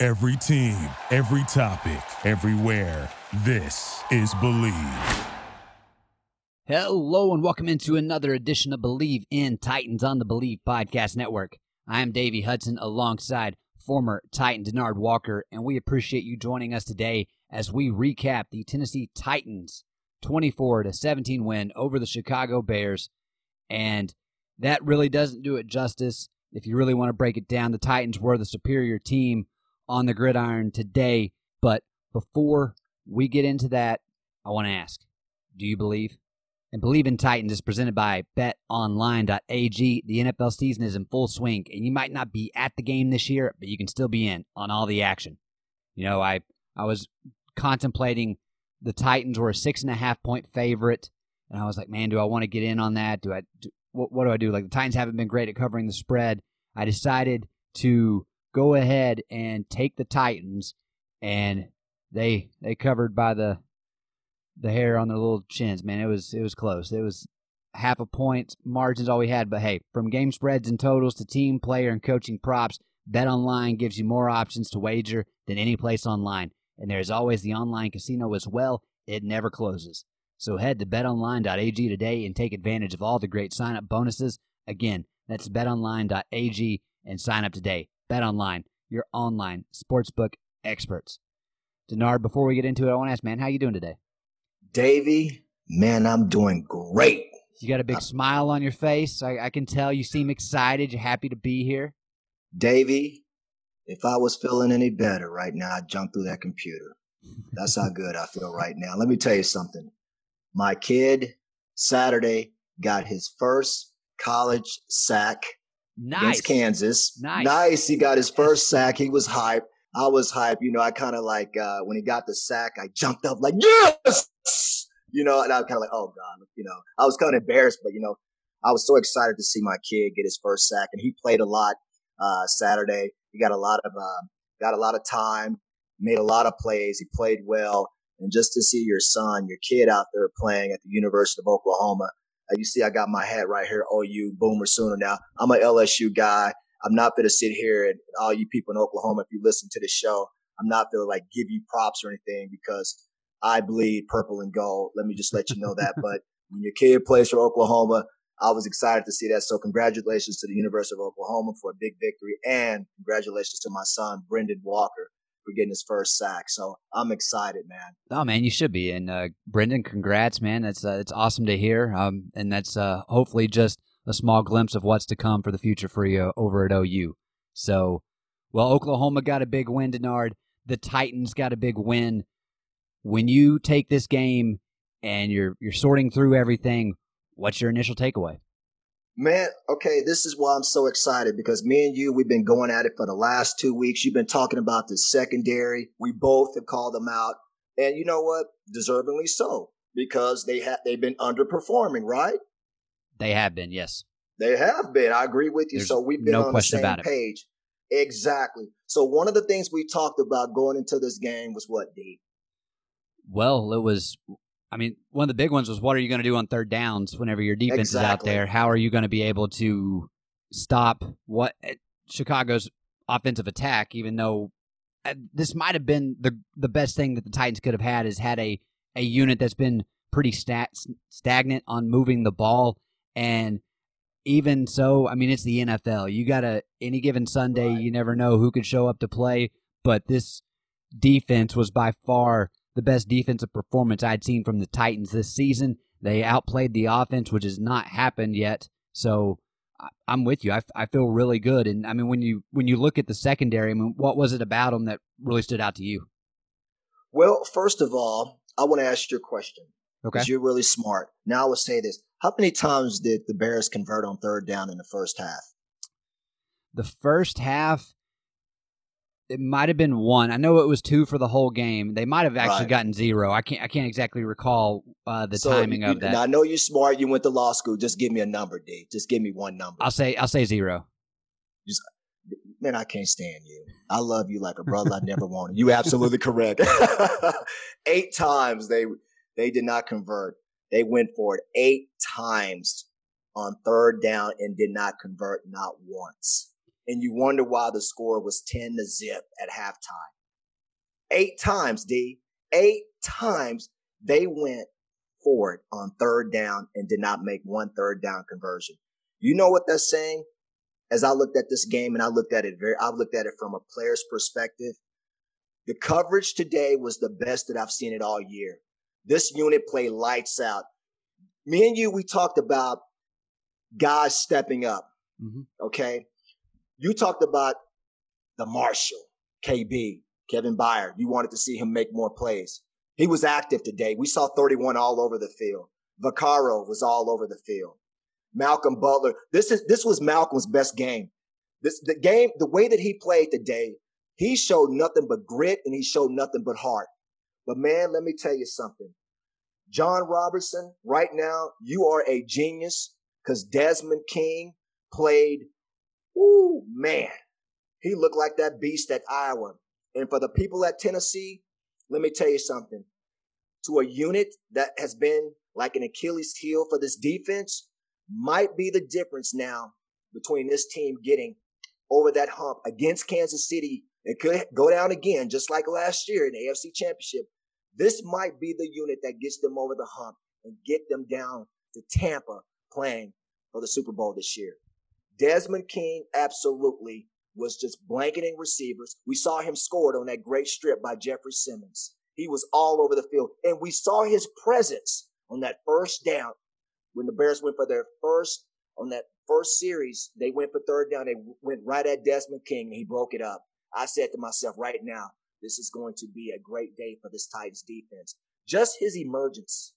Every team, every topic, everywhere. This is Bleav. Hello and welcome into another edition of Bleav in Titans on the Bleav Podcast Network. I am Davey Hudson alongside former Titan Denard Walker, and we appreciate you joining us today as we recap the Tennessee Titans 24 to 17 win over the Chicago Bears. And that really doesn't do it justice. If you really want to break it down, the Titans were the superior team on the gridiron today. But before we get into that, I want to ask do you believe? And Bleav in Titans is presented by betonline.ag. The NFL season is in full swing, and you might not be at the game this year, but you can still be in on all the action. You know, I, I was contemplating the Titans were a six and a half point favorite, and I was like, man, do I want to get in on that? Do I? Do, what, what do I do? Like the Titans haven't been great at covering the spread. I decided to go ahead and take the Titans, and they they covered by the the hair on their little chins. Man, it was it was close. It was half a point margins all we had. But hey, from game spreads and totals to team, player, and coaching props, Bet Online gives you more options to wager than any place online. And there's always the online casino as well. It never closes. So head to betonline.ag today and take advantage of all the great sign up bonuses. Again, that's betonline.ag and sign up today. BetOnline, your online sportsbook experts. Denard, before we get into it, I want to ask, man, how you doing today? Davey, man, I'm doing great. You got a big I, smile on your face. I, I, can tell you seem excited. You're happy to be here. Davey, if I was feeling any better right now, I'd jump through that computer. That's how good I feel right now. Let me tell you something. My kid Saturday got his first college sack nice. against Kansas. Nice. Nice. He got his first sack. He was hyped. I was hyped. You know, I kind of like uh, when he got the sack, I jumped up like yes, you know, and I was kind of like, oh god, you know, I was kind of embarrassed, but you know, I was so excited to see my kid get his first sack, and he played a lot uh, Saturday. He got a lot of uh, got a lot of time, made a lot of plays. He played well, and just to see your son, your kid out there playing at the University of Oklahoma. Uh, you see, I got my hat right here, OU Boomer Sooner. Now I'm a LSU guy. I'm not going to sit here and all you people in Oklahoma, if you listen to the show, I'm not going to like give you props or anything because I bleed purple and gold. Let me just let you know that. But when your kid plays for Oklahoma, I was excited to see that. So congratulations to the University of Oklahoma for a big victory and congratulations to my son, Brendan Walker, for getting his first sack. So I'm excited, man. Oh man, you should be. And uh, Brendan, congrats, man. That's uh, it's awesome to hear. Um, and that's uh, hopefully just a small glimpse of what's to come for the future for you over at OU. So, well, Oklahoma got a big win, Denard. The Titans got a big win. When you take this game and you're you're sorting through everything, what's your initial takeaway? Man, okay, this is why I'm so excited because me and you, we've been going at it for the last two weeks. You've been talking about the secondary. We both have called them out. And you know what? Deservingly so, because they have they've been underperforming, right? They have been, yes. They have been. I agree with you. There's so we've been no on the same page. Exactly. So one of the things we talked about going into this game was what, D? Well, it was I mean, one of the big ones was what are you going to do on third downs whenever your defense exactly. is out there? How are you going to be able to stop what eh, Chicago's offensive attack? Even though eh, this might have been the the best thing that the Titans could have had is had a a unit that's been pretty stat, stagnant on moving the ball, and even so, I mean, it's the NFL. You got to any given Sunday, right. you never know who could show up to play. But this defense was by far the best defensive performance I'd seen from the Titans this season. They outplayed the offense, which has not happened yet. So I'm with you. I, I feel really good. And I mean, when you when you look at the secondary, I mean, what was it about them that really stood out to you? Well, first of all, I want to ask you a question. Okay. You're really smart. Now I will say this. How many times did the Bears convert on third down in the first half? The first half, It might have been one. I know it was two for the whole game. They might have actually Right. gotten zero. I can't. I can't exactly recall uh, the So, timing you- of that. I know you're smart. You went to law school. Just give me a number, D. Just give me one number. I'll say. I'll say zero. Just, Man, I can't stand you. I love you like a brother I never wanted. You absolutely correct. eight times they they did not convert. They went for it eight times on third down and did not convert not once. And you wonder why the score was 10 to zip at halftime. Eight times, D. Eight times they went for it on third down and did not make one third down conversion. You know what that's saying? As I looked at this game and I looked at it very, I looked at it from a player's perspective. The coverage today was the best that I've seen it all year. This unit played lights out. Me and you, we talked about guys stepping up. Mhm. Okay. You talked about the Marshall, KB, Kevin Byard. You wanted to see him make more plays. He was active today. We saw 31 all over the field. Vaccaro was all over the field. Malcolm Butler. This is this was Malcolm's best game. This the game, the way that he played today, he showed nothing but grit and he showed nothing but heart. But man, let me tell you something. John Robertson, right now, you are a genius because Desmond King played, ooh, man. He looked like that beast at Iowa. And for the people at Tennessee, let me tell you something. To a unit that has been like an Achilles heel for this defense, might be the difference now between this team getting over that hump against Kansas City. It could go down again, just like last year in the AFC Championship. This might be the unit that gets them over the hump and get them down to Tampa playing for the Super Bowl this year. Desmond King absolutely was just blanketing receivers. We saw him scored on that great strip by Jeffrey Simmons. He was all over the field. And we saw his presence on that first down when the Bears went for their first, on that first series, they went for third down. They went right at Desmond King and he broke it up. I said to myself, right now, this is going to be a great day for this Titans defense. Just his emergence,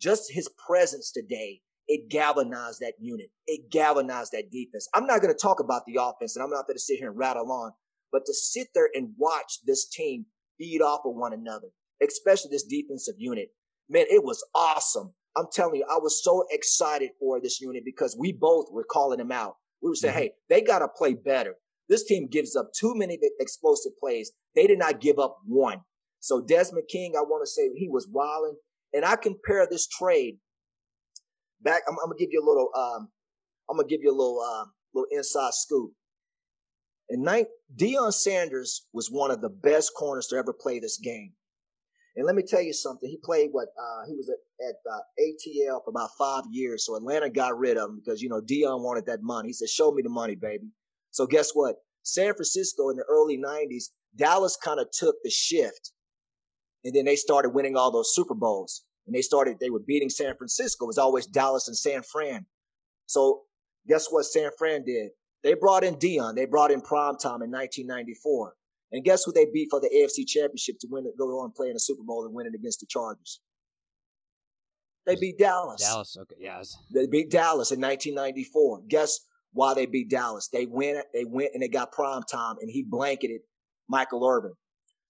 just his presence today, it galvanized that unit. It galvanized that defense. I'm not going to talk about the offense and I'm not going to sit here and rattle on, but to sit there and watch this team feed off of one another, especially this defensive unit, man, it was awesome. I'm telling you, I was so excited for this unit because we both were calling them out. We were saying, Mhm. hey, they got to play better. This team gives up too many explosive plays. They did not give up one. So Desmond King, I want to say he was wilding. And I compare this trade back. I'm, I'm gonna give you a little. Um, I'm gonna give you a little, uh, little inside scoop. And night, Deion Sanders was one of the best corners to ever play this game. And let me tell you something. He played what? Uh, he was at, at uh, ATL for about five years. So Atlanta got rid of him because you know Deion wanted that money. He said, "Show me the money, baby." So guess what? San Francisco in the early '90s, Dallas kind of took the shift, and then they started winning all those Super Bowls. And they started. They were beating San Francisco. It was always Dallas and San Fran. So guess what? San Fran did. They brought in Deion. They brought in Prime Time in 1994. And guess who they beat for the AFC Championship to win it, go on and play in the Super Bowl and win it against the Chargers? They beat Dallas. Dallas. Okay. It's- They beat Dallas in 1994. Guess why they beat Dallas? They went, they went and they got prime time and he blanketed Michael Irvin.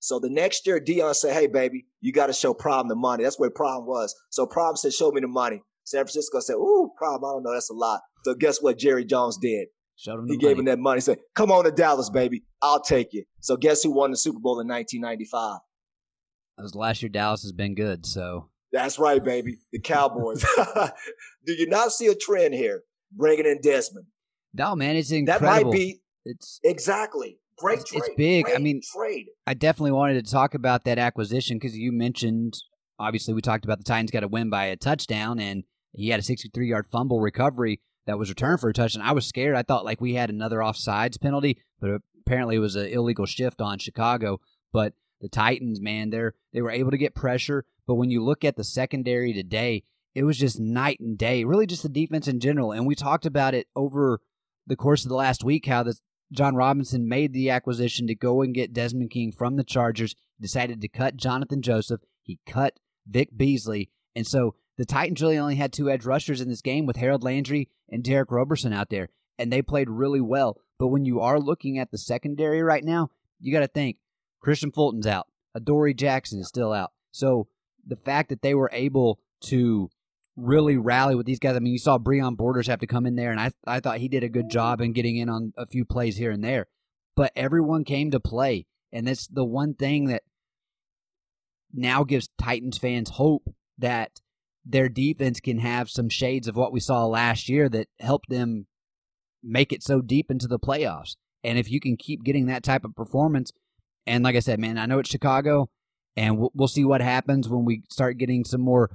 So the next year, Deion said, Hey, baby, you got to show Problem the money. That's where Problem was. So Problem said, Show me the money. San Francisco said, Ooh, Problem, I don't know. That's a lot. So guess what Jerry Jones did? Showed him. He gave money. him that money. He said, Come on to Dallas, baby. I'll take you. So guess who won the Super Bowl in 1995? That was last year Dallas has been good. So That's right, baby. The Cowboys. Do you not see a trend here? Bringing in Desmond. no, man, it's incredible. That might be It's. exactly great It's- trade. it's big. I mean, trade. I definitely wanted to talk about that acquisition because you mentioned. Obviously, we talked about the Titans got to win by a touchdown, and he had a 63 yard fumble recovery that was returned for a touchdown. I was scared. I thought like we had another offsides penalty, but apparently it was an illegal shift on Chicago. But the Titans, man, they're they were able to get pressure. But when you look at the secondary today, it was just night and day. Really, just the defense in general. And we talked about it over the course of the last week how the John Robinson made the acquisition to go and get Desmond King from the Chargers. Decided to cut Johnathan Joseph. He cut Vic Beasley, and so the Titans really only had two edge rushers in this game with Harold Landry and Derick Roberson out there, and they played really well. But when you are looking at the secondary right now, you got to think Kristian Fulton's out, Adoree Jackson is still out. So the fact that they were able to really rally with these guys. I mean, you saw Breon Borders have to come in there, and I I thought he did a good job in getting in on a few plays here and there. But everyone came to play, and that's the one thing that now gives Titans fans hope that their defense can have some shades of what we saw last year that helped them make it so deep into the playoffs. And if you can keep getting that type of performance, and like I said, man, I know it's Chicago, and we'll, we'll see what happens when we start getting some more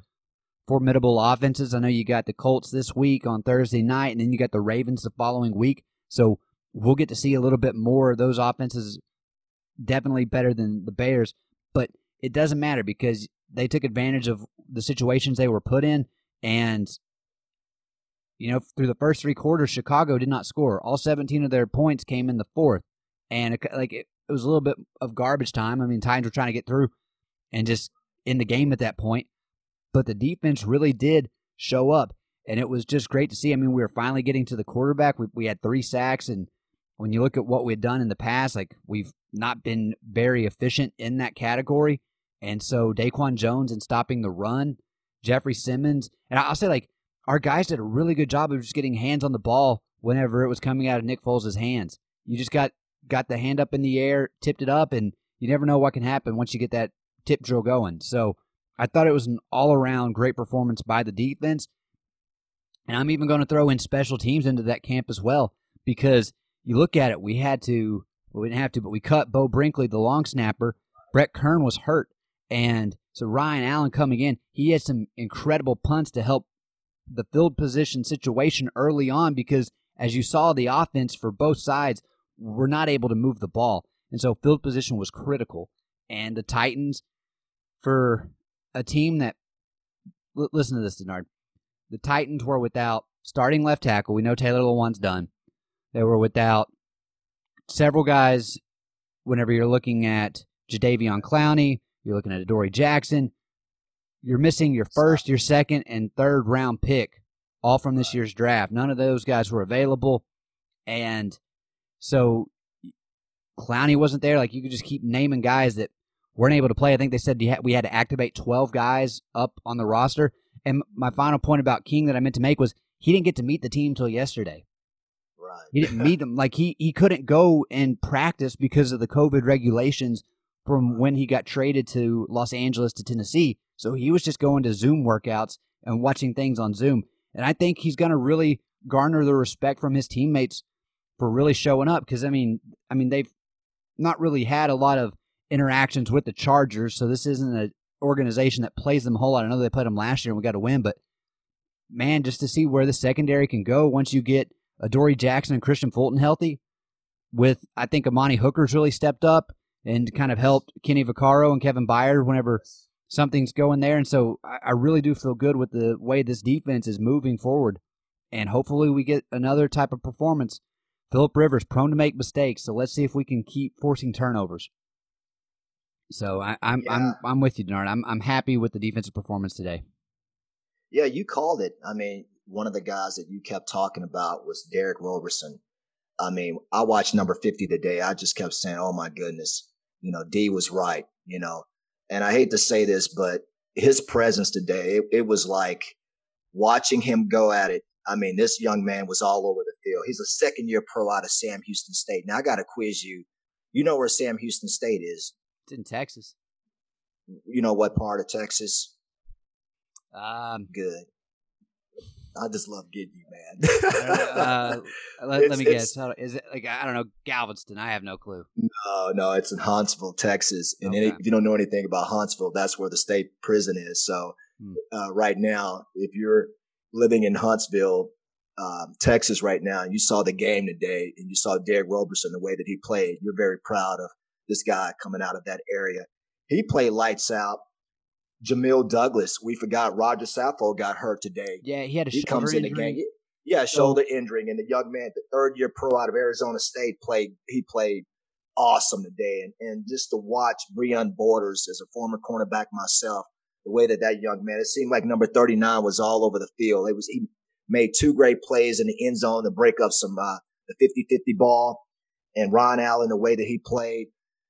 formidable offenses. I know you got the Colts this week on Thursday night, and then you got the Ravens the following week. So we'll get to see a little bit more of those offenses. Definitely better than the Bears, but it doesn't matter because they took advantage of the situations they were put in, and you know through the first three quarters, Chicago did not score. All 17 of their points came in the fourth, and like it, it was a little bit of garbage time. I mean, Titans were trying to get through and just in the game at that point, but the defense really did show up, and it was just great to see. I mean, we were finally getting to the quarterback. We we had three sacks, and when you look at what we had done in the past, like we've not been very efficient in that category. And so Daquan Jones and stopping the run, Jeffrey Simmons, and I'll say like our guys did a really good job of just getting hands on the ball whenever it was coming out of Nick Foles' hands. You just got got the hand up in the air, tipped it up, and you never know what can happen once you get that tip drill going. So I thought it was an all around great performance by the defense. And I'm even going to throw in special teams into that camp as well because you look at it, we had to, well, we didn't have to, but we cut Beau Brinkley, the long snapper. Brett Kern was hurt. And so Ryan Allen coming in, he had some incredible punts to help the field position situation early on because as you saw the offense for both sides were not able to move the ball. And so field position was critical. And the Titans, for a team that, l- listen to this, Denard. The Titans were without starting left tackle. We know Taylor Lewan's done. They were without several guys whenever you're looking at Jadeveon Clowney, you're looking at Dory Jackson. You're missing your first, your second, and third round pick, all from this year's draft. None of those guys were available. And so Clowney wasn't there. Like you could just keep naming guys that weren't able to play. I think they said we had to activate 12 guys up on the roster. And my final point about King that I meant to make was he didn't get to meet the team till yesterday. Right. He didn't meet them. Like he he couldn't go and practice because of the COVID regulations from when he got traded to Los Angeles to Tennessee. So he was just going to Zoom workouts and watching things on Zoom. And I think he's going to really garner the respect from his teammates for really showing up because I mean, I mean they've not really had a lot of interactions with the Chargers, so this isn't an organization that plays them a whole lot. I know they played them last year and we got to win, but man, just to see where the secondary can go once you get Adoree Jackson and Kristian Fulton healthy, with I think Amani Hooker's really stepped up and kind of helped Kenny Vaccaro and Kevin Byard whenever something's going there. And so I, I really do feel good with the way this defense is moving forward. And hopefully we get another type of performance. Philip Rivers prone to make mistakes, so let's see if we can keep forcing turnovers. So I, am I'm, yeah. I'm I'm with you, Denard. I'm I'm happy with the defensive performance today. Yeah, you called it. I mean, one of the guys that you kept talking about was Derick Roberson. I mean, I watched number 50 today. I just kept saying, oh my goodness, you know, D was right, you know. And I hate to say this, but his presence today, it, it was like watching him go at it. I mean, this young man was all over the field. He's a second year pro out of Sam Houston State. Now I got to quiz you. You know where Sam Houston State is? It's in Texas. You know what part of Texas? Um, good. I just love getting you, man. uh, let, let, me guess. Is it like I don't know Galveston? I have no clue. No, no, it's in Huntsville, Texas. And okay. any, if you don't know anything about Huntsville, that's where the state prison is. So hmm. uh, right now, if you're living in Huntsville, um, Texas, right now, and you saw the game today, and you saw Derick Roberson the way that he played, you're very proud of this guy coming out of that area. He played lights out. Jamil Douglas. We forgot Roger Saffold got hurt today. Yeah, he had a he comes in the game. Yeah, shoulder so, injury, and the young man, the third year pro out of Arizona State, played. He played awesome today, and and just to watch Breon Borders as a former cornerback myself, the way that that young man, it seemed like number thirty nine was all over the field. It was he made two great plays in the end zone to break up some uh, the 50-50 ball, and Ron Allen the way that he played.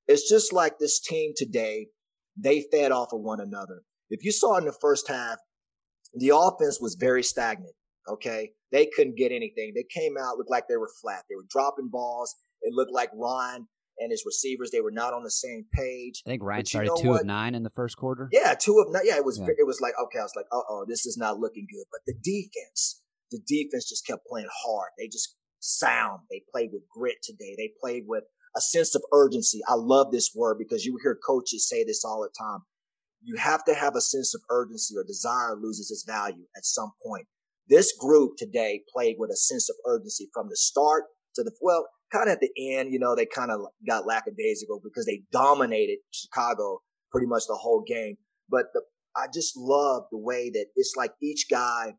It's just like this team today. They fed off of one another. If you saw in the first half, the offense was very stagnant. Okay. They couldn't get anything. They came out, looked like they were flat. They were dropping balls. It looked like Ron and his receivers, they were not on the same page. I think Ryan started two what? of nine in the first quarter. Yeah, two of nine. Yeah, it was, yeah. it was like, okay, I was like, uh oh, this is not looking good. But the defense, the defense just kept playing hard. They just sound. They played with grit today. They played with a sense of urgency. I love this word because you hear coaches say this all the time. You have to have a sense of urgency or desire loses its value at some point. This group today played with a sense of urgency from the start to the, well, kind of at the end, you know, they kind of got lackadaisical because they dominated Chicago pretty much the whole game. But the, I just love the way that it's like each guy,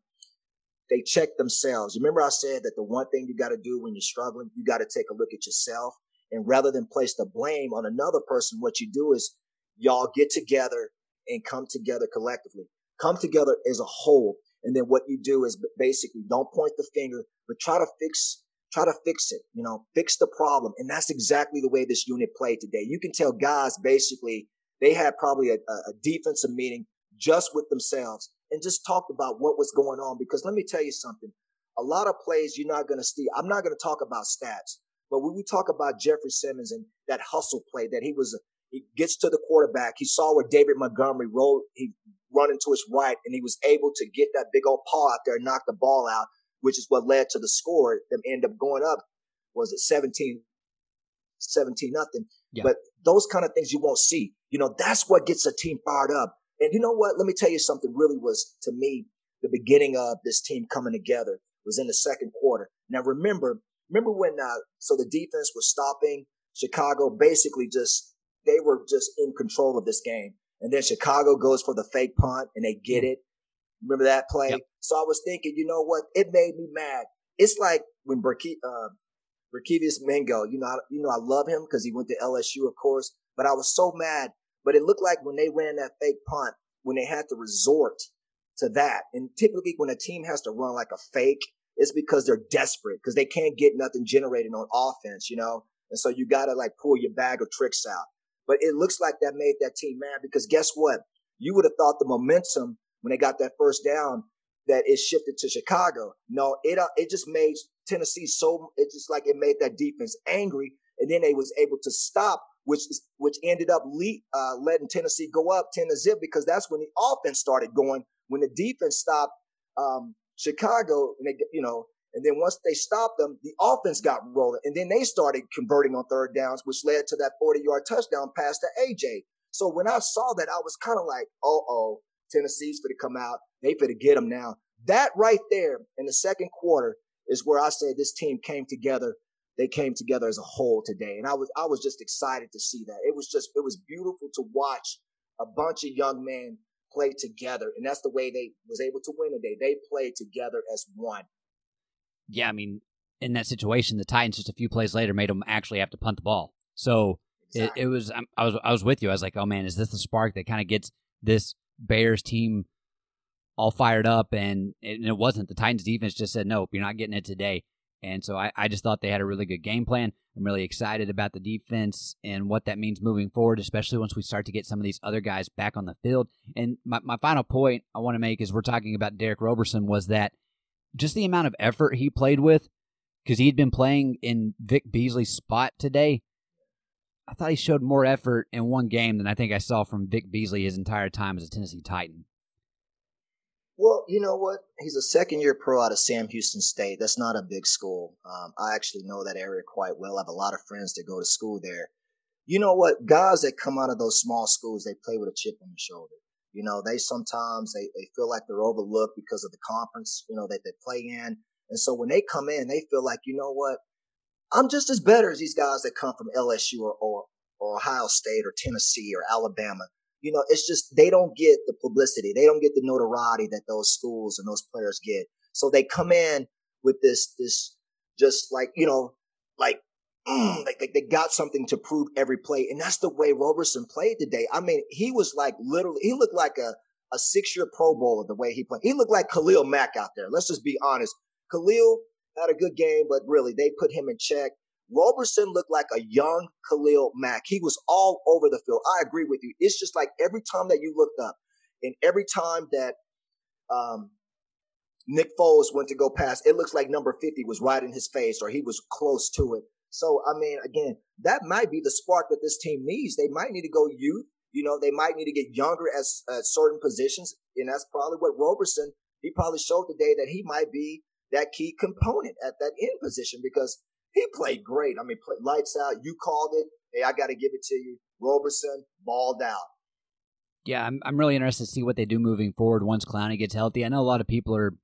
they check themselves. You remember I said that the one thing you got to do when you're struggling, you got to take a look at yourself. And rather than place the blame on another person, what you do is y'all get together and come together collectively. Come together as a whole. And then what you do is basically don't point the finger, but try to fix, try to fix it, you know, fix the problem. And that's exactly the way this unit played today. You can tell guys basically they had probably a, a defensive meeting just with themselves and just talked about what was going on. Because let me tell you something. A lot of plays you're not going to see. I'm not going to talk about stats, but when we talk about Jeffrey Simmons and that hustle play that he was he gets to the quarterback. He saw where David Montgomery rolled. He run into his right, and he was able to get that big old paw out there and knock the ball out, which is what led to the score. Them end up going up. Was it 17, 17 nothing? Yeah. But those kind of things you won't see. You know, that's what gets a team fired up. And you know what? Let me tell you something. Really was to me the beginning of this team coming together was in the second quarter. Now remember, remember when uh, so the defense was stopping Chicago basically just they were just in control of this game. And then Chicago goes for the fake punt and they get mm. it. Remember that play? Yep. So I was thinking, you know what? It made me mad. It's like when Berke, uh, Mingo, you know, you know, I love him because he went to LSU, of course, but I was so mad. But it looked like when they ran that fake punt, when they had to resort to that, and typically when a team has to run like a fake, it's because they're desperate because they can't get nothing generated on offense, you know? And so you got to like pull your bag of tricks out. But it looks like that made that team mad because guess what? You would have thought the momentum when they got that first down that it shifted to Chicago. No, it uh, it just made Tennessee so it just like it made that defense angry, and then they was able to stop, which is which ended up lead, uh, letting Tennessee go up ten to zip because that's when the offense started going. When the defense stopped um, Chicago, and they you know and then once they stopped them, the offense got rolling. And then they started converting on third downs, which led to that 40 yard touchdown pass to AJ. So when I saw that, I was kind of like, oh, oh, Tennessee's going to come out. They for to get them now. That right there in the second quarter is where I say this team came together. They came together as a whole today. And I was, I was just excited to see that. It was just, it was beautiful to watch a bunch of young men play together. And that's the way they was able to win today. They played together as one yeah, I mean, in that situation, the Titans just a few plays later made them actually have to punt the ball. So exactly. it, it, was I was I was with you. I was like, oh man, is this the spark that kind of gets this Bears team all fired up? And and it wasn't. The Titans defense just said, nope, you're not getting it today. And so I, I just thought they had a really good game plan. I'm really excited about the defense and what that means moving forward, especially once we start to get some of these other guys back on the field. And my, my final point I want to make is we're talking about Derick Roberson was that just the amount of effort he played with, because he'd been playing in Vic Beasley's spot today. I thought he showed more effort in one game than I think I saw from Vic Beasley his entire time as a Tennessee Titan. Well, you know what? He's a second year pro out of Sam Houston State. That's not a big school. Um, I actually know that area quite well. I have a lot of friends that go to school there. You know what? Guys that come out of those small schools, they play with a chip on their shoulder. You know, they sometimes they, they feel like they're overlooked because of the conference, you know, that they play in. And so when they come in, they feel like, you know what? I'm just as better as these guys that come from LSU or, or, or Ohio State or Tennessee or Alabama. You know, it's just they don't get the publicity. They don't get the notoriety that those schools and those players get. So they come in with this, this just like, you know, like mm, like, like they got something to prove every play. And that's the way Roberson played today. I mean, he was like literally, he looked like a, a six year Pro Bowler the way he played. He looked like Khalil Mack out there. Let's just be honest. Khalil had a good game, but really they put him in check. Roberson looked like a young Khalil Mack. He was all over the field. I agree with you. It's just like every time that you looked up and every time that um, Nick Foles went to go past, it looks like number 50 was right in his face or he was close to it. So, I mean, again, that might be the spark that this team needs. They might need to go youth. You know, they might need to get younger at, at certain positions. And that's probably what Roberson, he probably showed today that he might be that key component at that end position because he played great. I mean, play, lights out. You called it. Hey, I got to give it to you. Roberson balled out. Yeah, I'm I'm really interested to see what they do moving forward once Clowney gets healthy. I know a lot of people are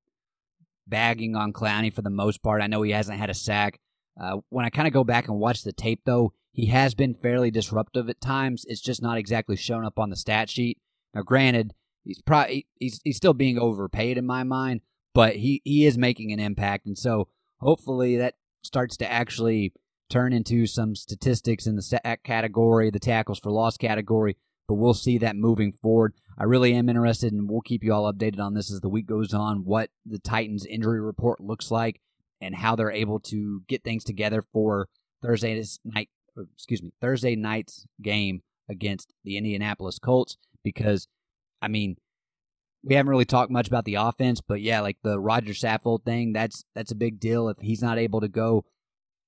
bagging on Clowney for the most part. I know he hasn't had a sack. Uh, when I kind of go back and watch the tape, though, he has been fairly disruptive at times. It's just not exactly shown up on the stat sheet. Now, granted, he's probably he's he's still being overpaid in my mind, but he he is making an impact, and so hopefully that starts to actually turn into some statistics in the sack uh, category, the tackles for loss category. But we'll see that moving forward. I really am interested, and we'll keep you all updated on this as the week goes on. What the Titans' injury report looks like, and how they're able to get things together for Thursday night. Er, excuse me, Thursday night's game against the Indianapolis Colts. Because, I mean, we haven't really talked much about the offense, but yeah, like the Roger Saffold thing, that's that's a big deal. If he's not able to go,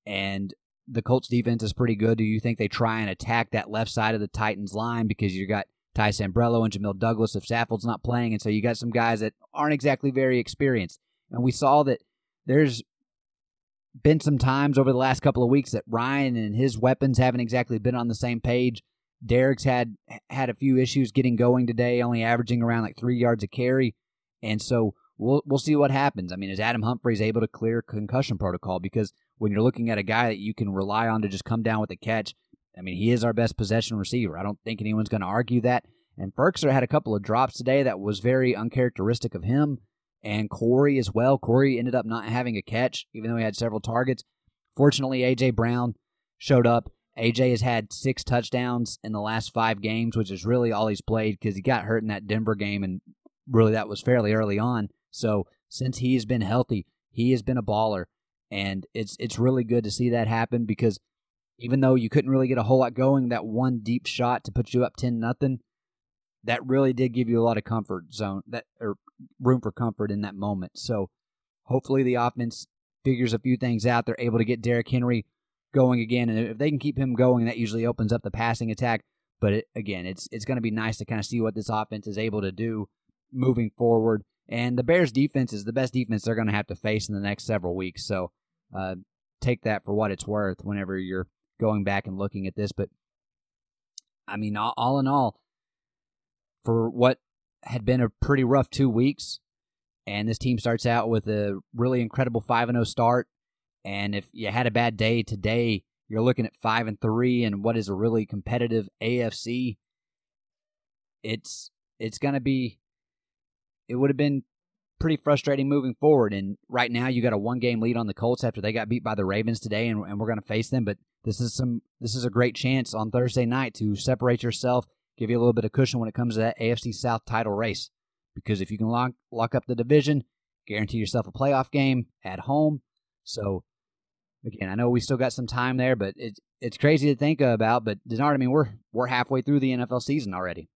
and the Colts defense is pretty good. Do you think they try and attack that left side of the Titans line because you got Ty Sambrailo and Jamil Douglas if Saffold's not playing, and so you got some guys that aren't exactly very experienced. And we saw that there's been some times over the last couple of weeks that Ryan and his weapons haven't exactly been on the same page. Derek's had had a few issues getting going today, only averaging around like three yards a carry, and so we'll we'll see what happens. I mean, is Adam Humphries able to clear concussion protocol? Because when you're looking at a guy that you can rely on to just come down with a catch, I mean, he is our best possession receiver. I don't think anyone's going to argue that. And Firkser had a couple of drops today that was very uncharacteristic of him, and Corey as well. Corey ended up not having a catch, even though he had several targets. Fortunately, AJ Brown showed up. AJ has had six touchdowns in the last five games, which is really all he's played because he got hurt in that Denver game, and really that was fairly early on. So since he's been healthy, he has been a baller, and it's it's really good to see that happen because even though you couldn't really get a whole lot going, that one deep shot to put you up ten nothing, that really did give you a lot of comfort zone that or room for comfort in that moment. So hopefully the offense figures a few things out. They're able to get Derrick Henry going again, and if they can keep him going, that usually opens up the passing attack. But it, again, it's it's going to be nice to kind of see what this offense is able to do moving forward. And the Bears' defense is the best defense they're going to have to face in the next several weeks. So uh, take that for what it's worth whenever you're going back and looking at this. But I mean, all, all in all, for what had been a pretty rough two weeks, and this team starts out with a really incredible five and zero oh start. And if you had a bad day today, you're looking at five and three, and what is a really competitive AFC. It's it's going to be. It would have been pretty frustrating moving forward. And right now, you got a one game lead on the Colts after they got beat by the Ravens today, and, and we're going to face them. But this is some this is a great chance on Thursday night to separate yourself, give you a little bit of cushion when it comes to that AFC South title race. Because if you can lock lock up the division, guarantee yourself a playoff game at home. So again, I know we still got some time there, but it's it's crazy to think about. But Denard, I mean, we're we're halfway through the NFL season already.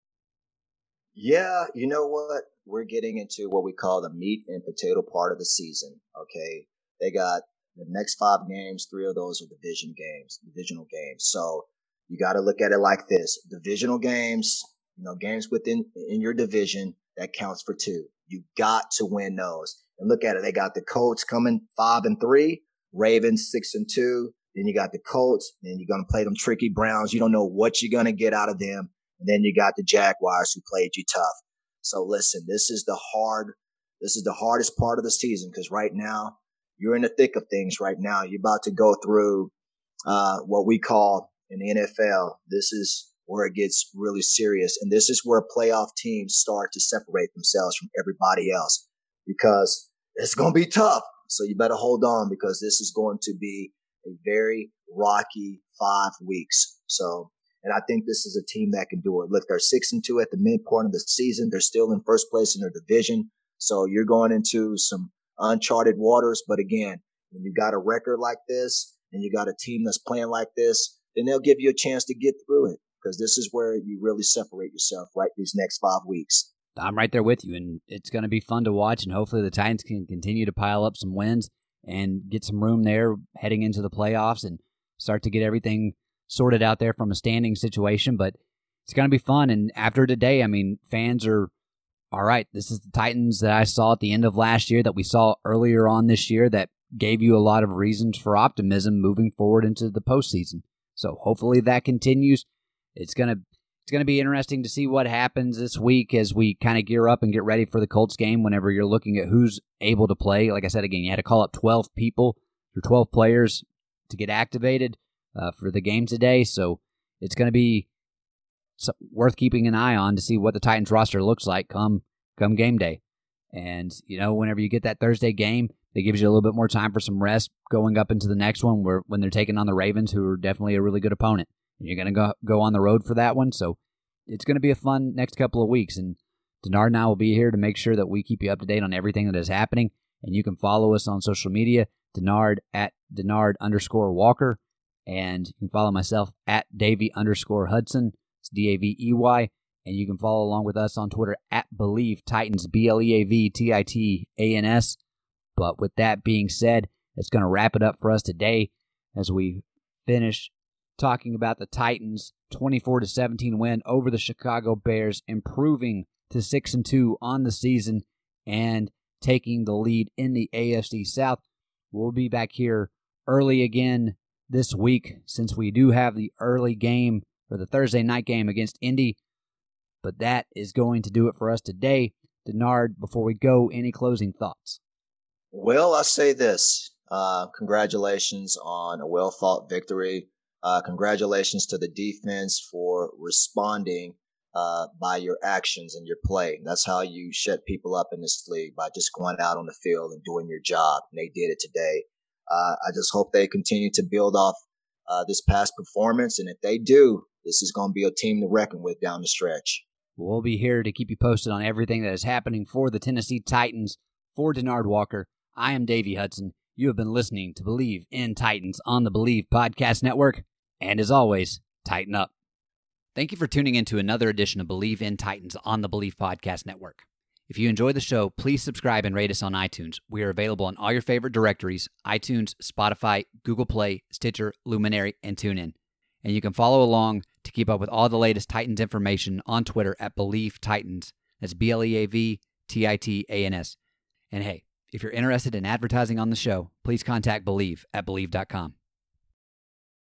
Yeah, you know what? we're getting into what we call the meat and potato part of the season. Okay. They got the next five games, three of those are division games, divisional games. So you got to look at it like this divisional games, you know, games within in your division that counts for two. You got to win those. And look at it. They got the Colts coming five and three, Ravens six and two. Then you got the Colts. Then you're going to play them tricky Browns. You don't know what you're going to get out of them. And then you got the Jaguars who played you tough. So listen, this is the hard, this is the hardest part of the season because right now you're in the thick of things right now. You're about to go through, uh, what we call in the NFL. This is where it gets really serious. And this is where playoff teams start to separate themselves from everybody else because it's going to be tough. So you better hold on because this is going to be a very rocky five weeks. So and I think this is a team that can do it. Look, they're six and two at the midpoint of the season. They're still in first place in their division. So you're going into some uncharted waters. But again, when you got a record like this and you got a team that's playing like this, then they'll give you a chance to get through it because this is where you really separate yourself, right? These next five weeks. I'm right there with you, and it's going to be fun to watch. And hopefully, the Titans can continue to pile up some wins and get some room there heading into the playoffs and start to get everything sorted out there from a standing situation. But it's going to be fun. And after today, I mean, fans are all right. This is the Titans that I saw at the end of last year, that we saw earlier on this year, that gave you a lot of reasons for optimism moving forward into the postseason. So hopefully that continues. It's gonna it's gonna be interesting to see what happens this week as we kind of gear up and get ready for the Colts game. Whenever you're looking at who's able to play, like I said again, you had to call up 12 people or 12 players to get activated uh, for the game today. So it's going to be worth keeping an eye on to see what the Titans roster looks like come come game day. And you know, whenever you get that Thursday game, it gives you a little bit more time for some rest going up into the next one, where when they're taking on the Ravens, who are definitely a really good opponent. You're going to go go on the road for that one, so it's going to be a fun next couple of weeks. And Denard and I will be here to make sure that we keep you up to date on everything that is happening. And you can follow us on social media, Denard at Denard underscore Walker, and you can follow myself at Davey underscore Hudson. It's D A V E Y. And you can follow along with us on Twitter at Bleav Titans, B L E A V T I T A N S. But with that being said, it's going to wrap it up for us today as we finish talking about the Titans 24 to 17 win over the Chicago Bears, improving to 6 and 2 on the season and taking the lead in the AFC South. We'll be back here early again this week since we do have the early game or the Thursday night game against Indy. But that is going to do it for us today. Denard, before we go, any closing thoughts? Well, I say this. Uh, congratulations on a well fought victory. Uh, congratulations to the defense for responding uh, by your actions and your play. That's how you shut people up in this league by just going out on the field and doing your job. And they did it today. Uh, I just hope they continue to build off uh, this past performance. And if they do, this is going to be a team to reckon with down the stretch. We'll be here to keep you posted on everything that is happening for the Tennessee Titans. For Denard Walker, I am Davey Hudson. You have been listening to Bleav in Titans on the Bleav Podcast Network. And as always, tighten up. Thank you for tuning in to another edition of Bleav in Titans on the Bleav Podcast Network. If you enjoy the show, please subscribe and rate us on iTunes. We are available on all your favorite directories iTunes, Spotify, Google Play, Stitcher, Luminary, and TuneIn. And you can follow along to keep up with all the latest Titans information on Twitter at Bleav Titans. That's B L E A V T I T A N S. And hey, if you're interested in advertising on the show, please contact Bleav at Bleav.com.